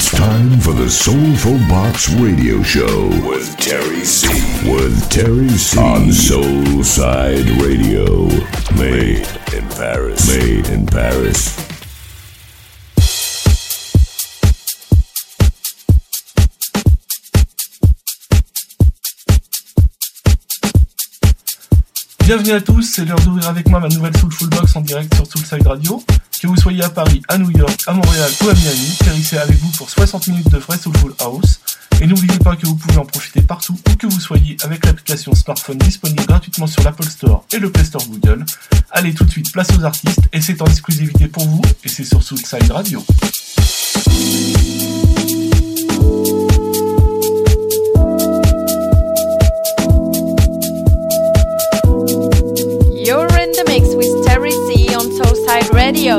It's time for the Soulful Box Radio Show with Terry C. With Terry C. On Soulside Radio. Made in Paris. Made in Paris. Bienvenue à tous, c'est l'heure d'ouvrir avec moi ma nouvelle Soulful Box en direct sur Soulside Radio. Que vous soyez à Paris, à New York, à Montréal ou à Miami, Terry avec vous pour 60 minutes de vrai Soulful House. Et n'oubliez pas que vous pouvez en profiter partout où que vous soyez avec l'application smartphone disponible gratuitement sur l'Apple Store et le Play Store Google. Allez tout de suite, place aux artistes et c'est en exclusivité pour vous et c'est sur Soulside Radio. Radio.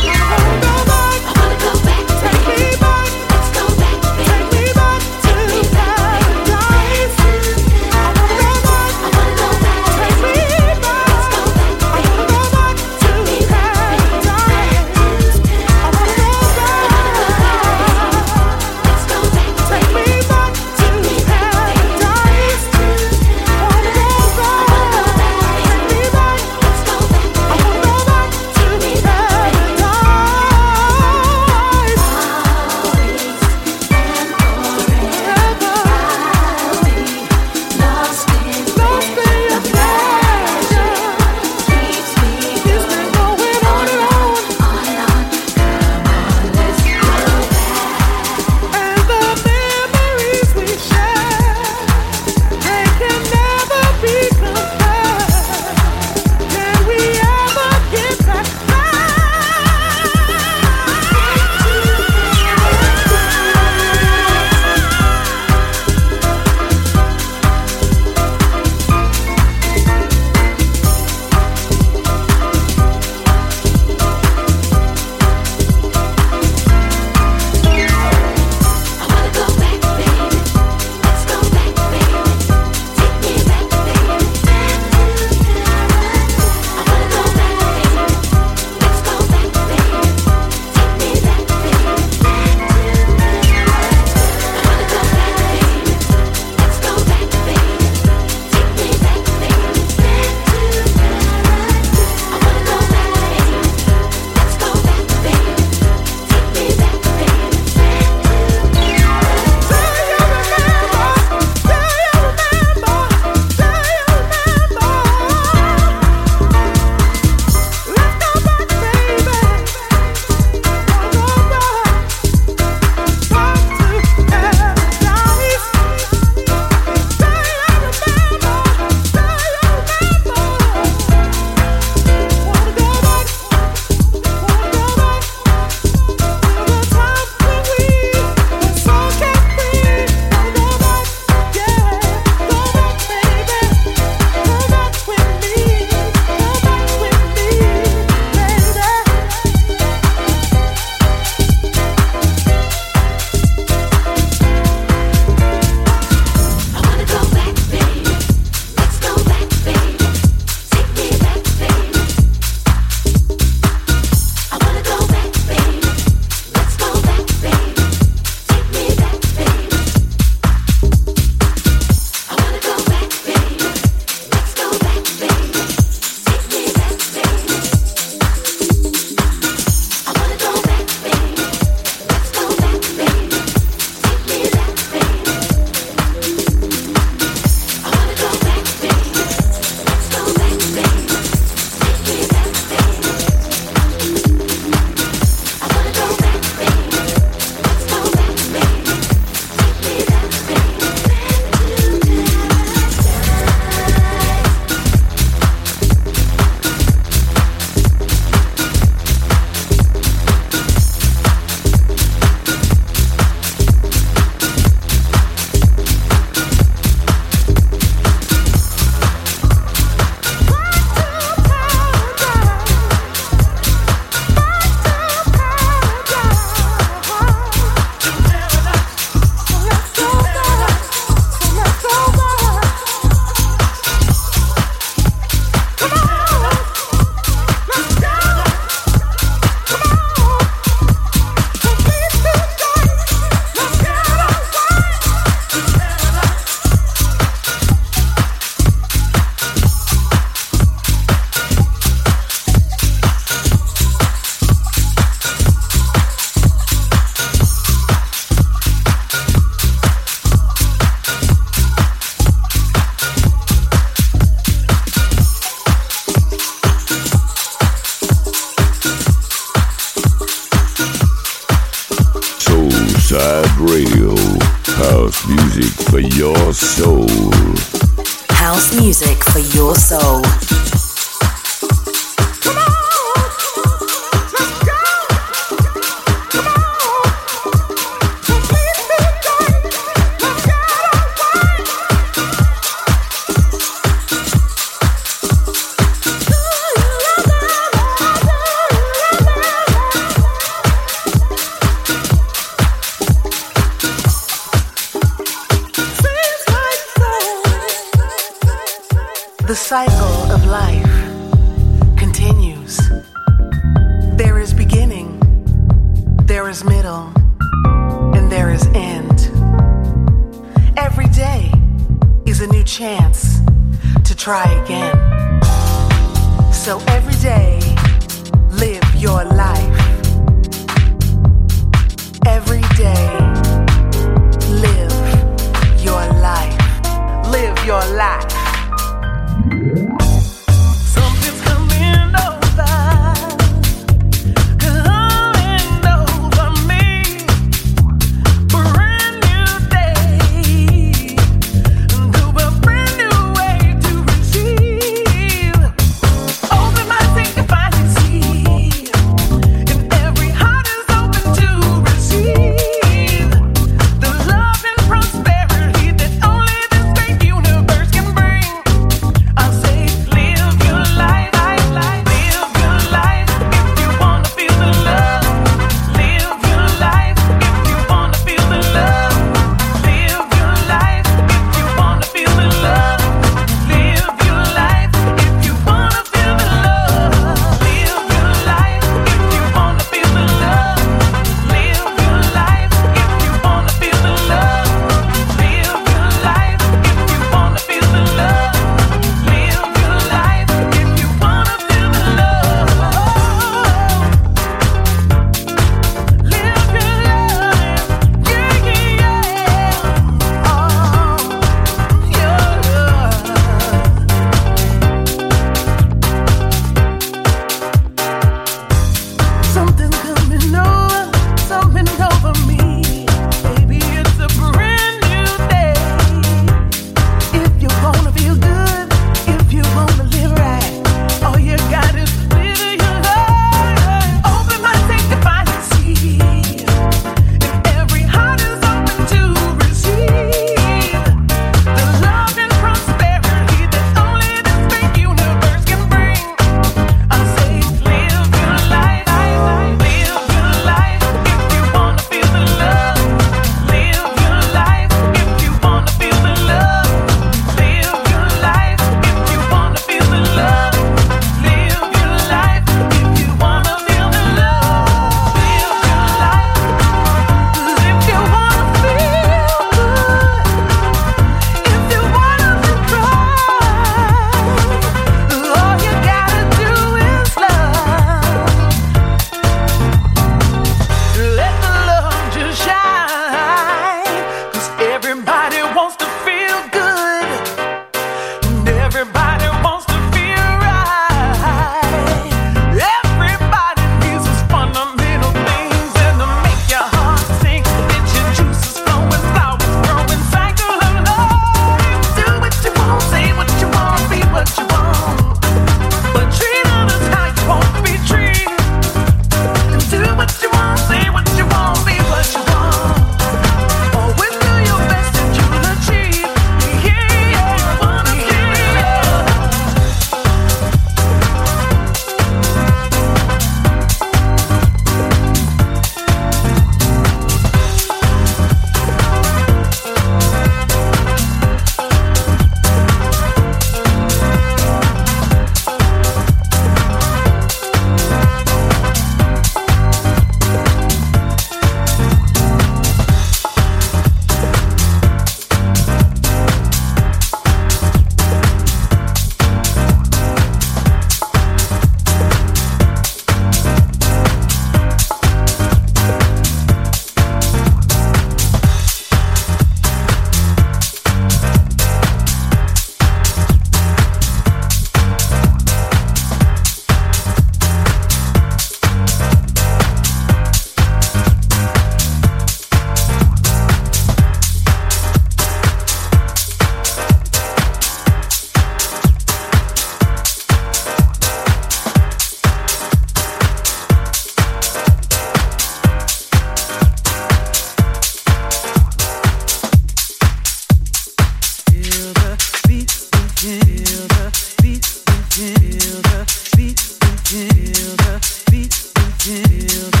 feel the beat within. Feel the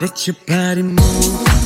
Let your body move.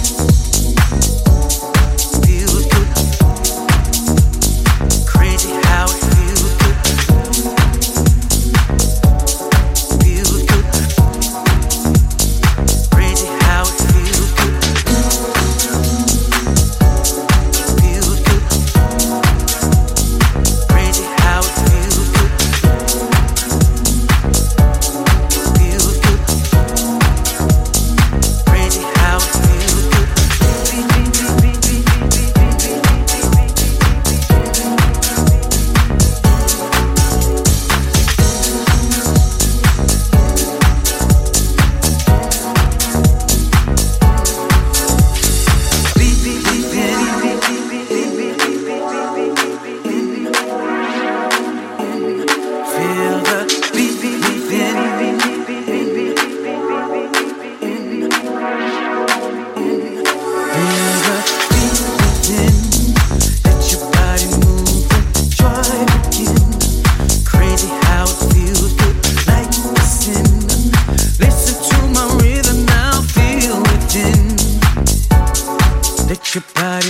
should buy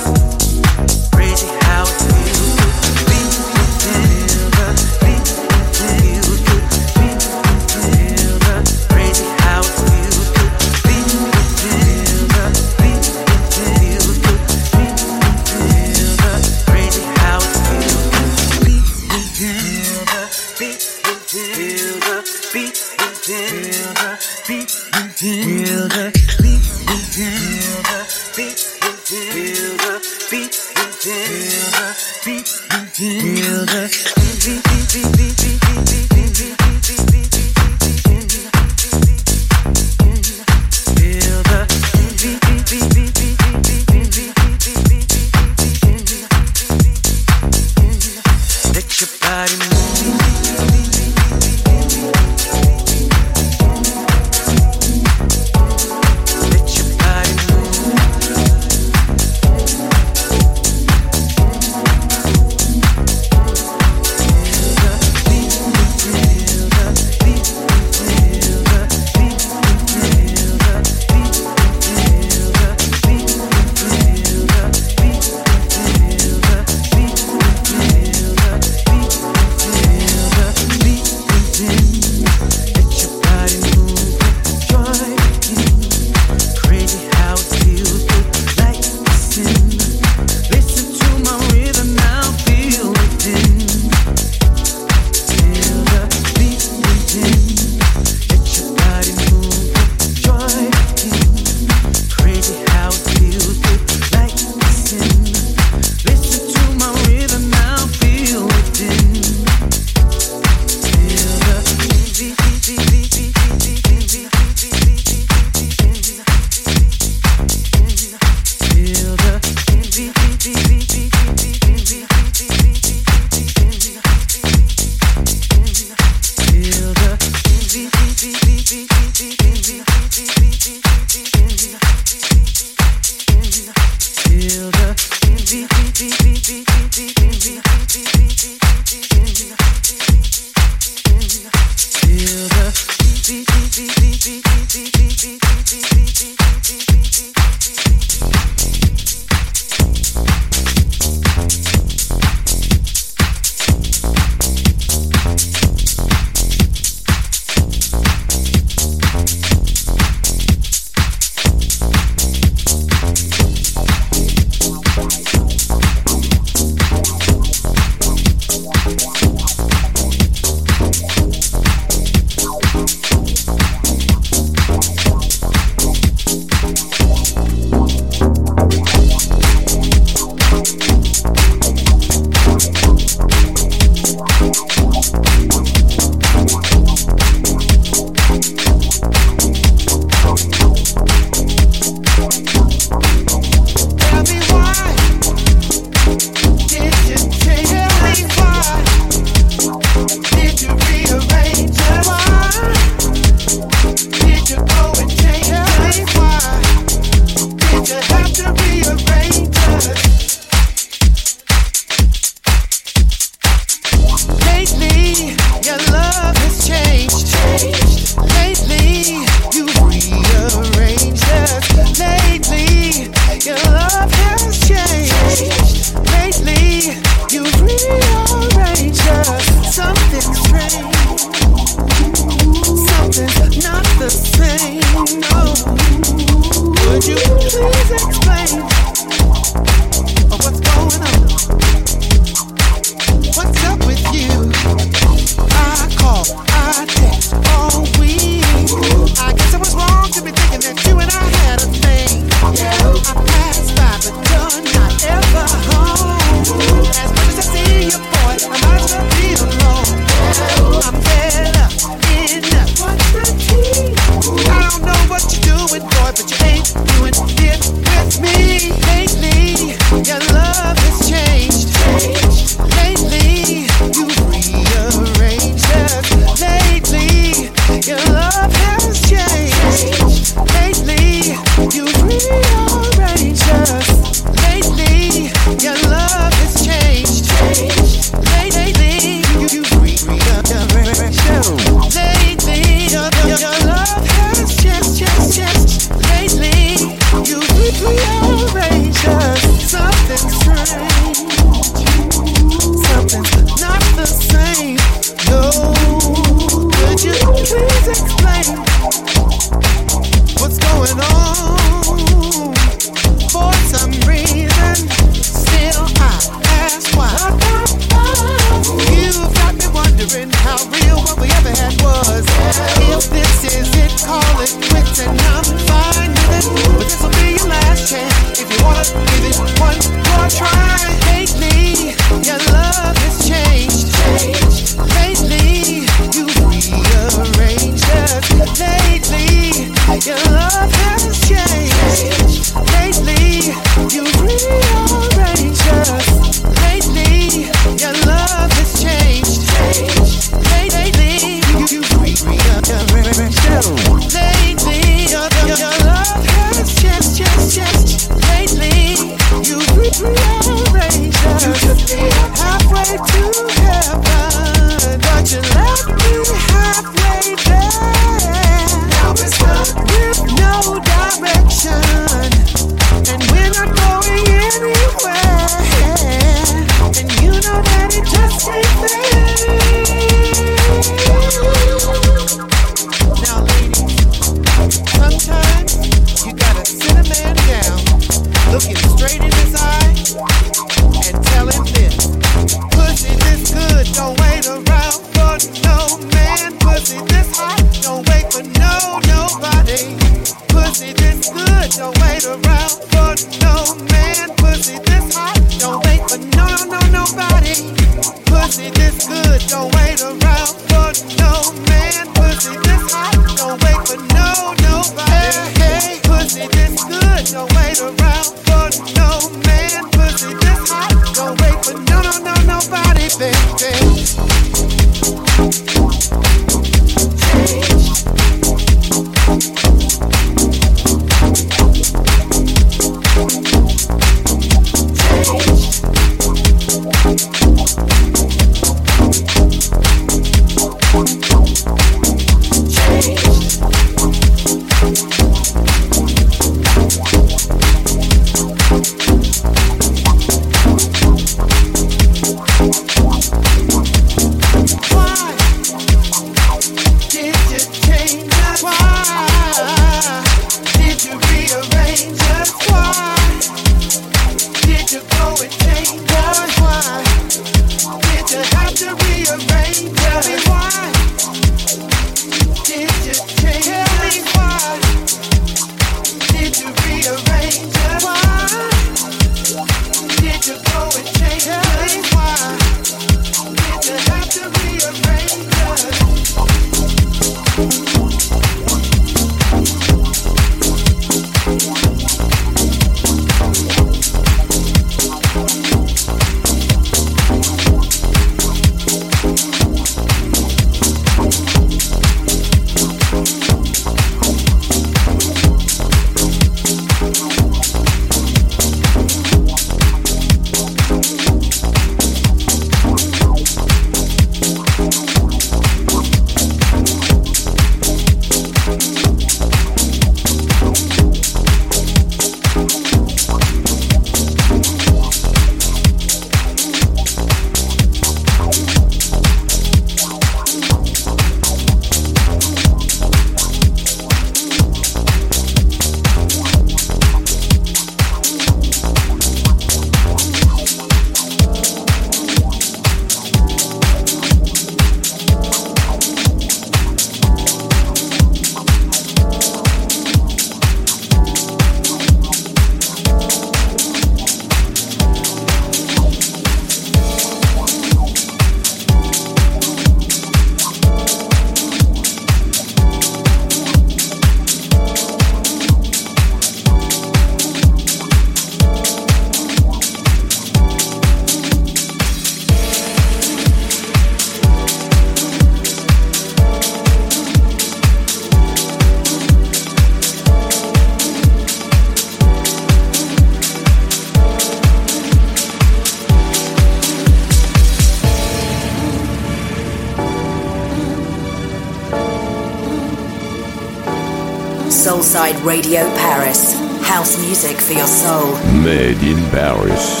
for your soul. Made in Paris.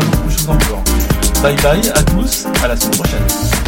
plein de choses encore. Bye bye à tous, à la semaine prochaine.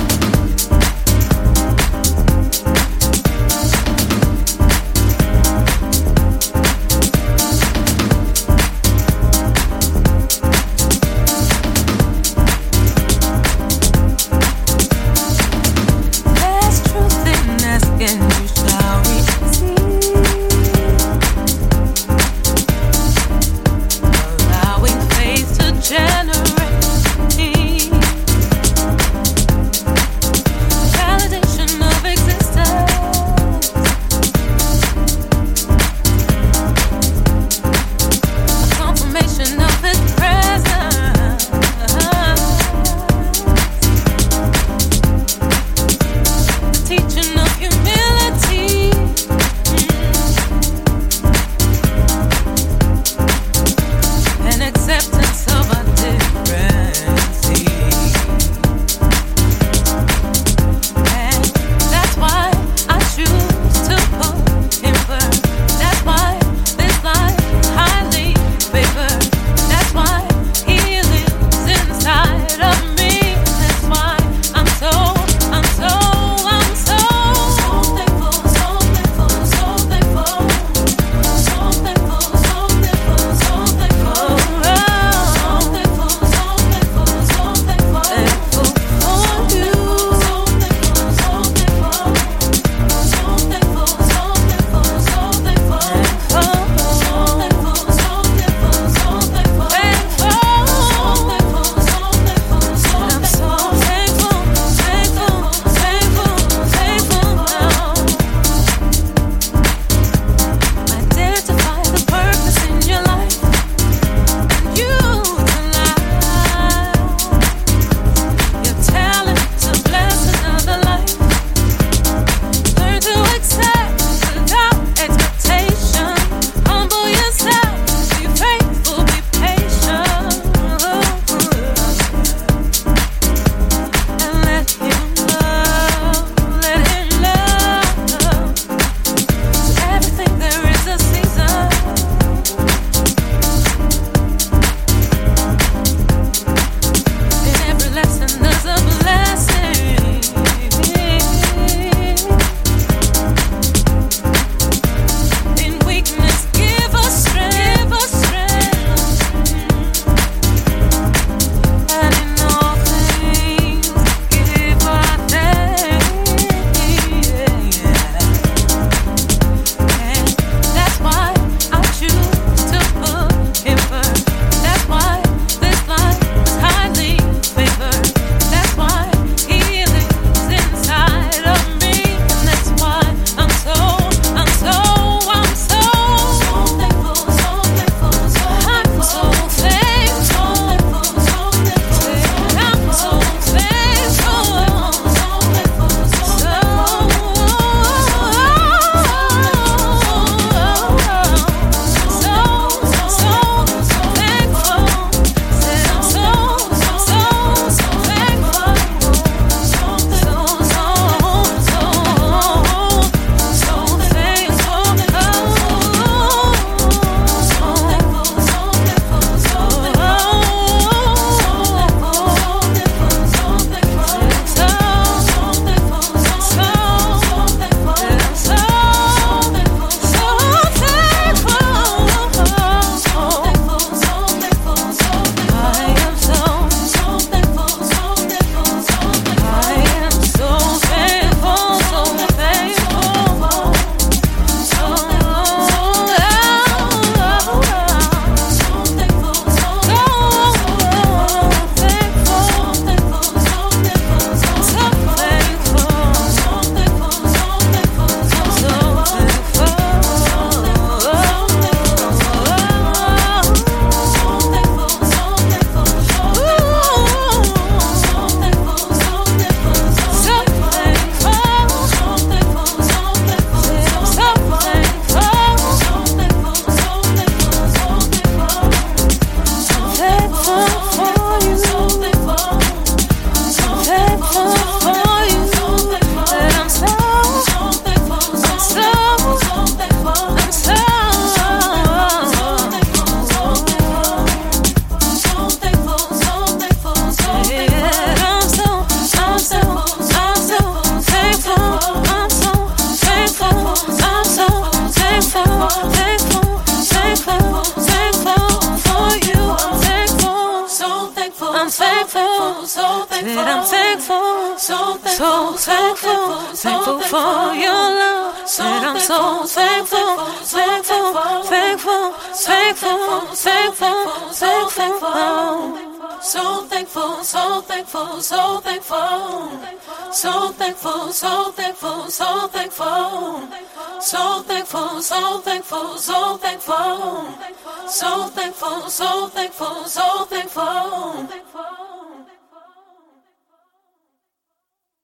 So thankful, so thankful.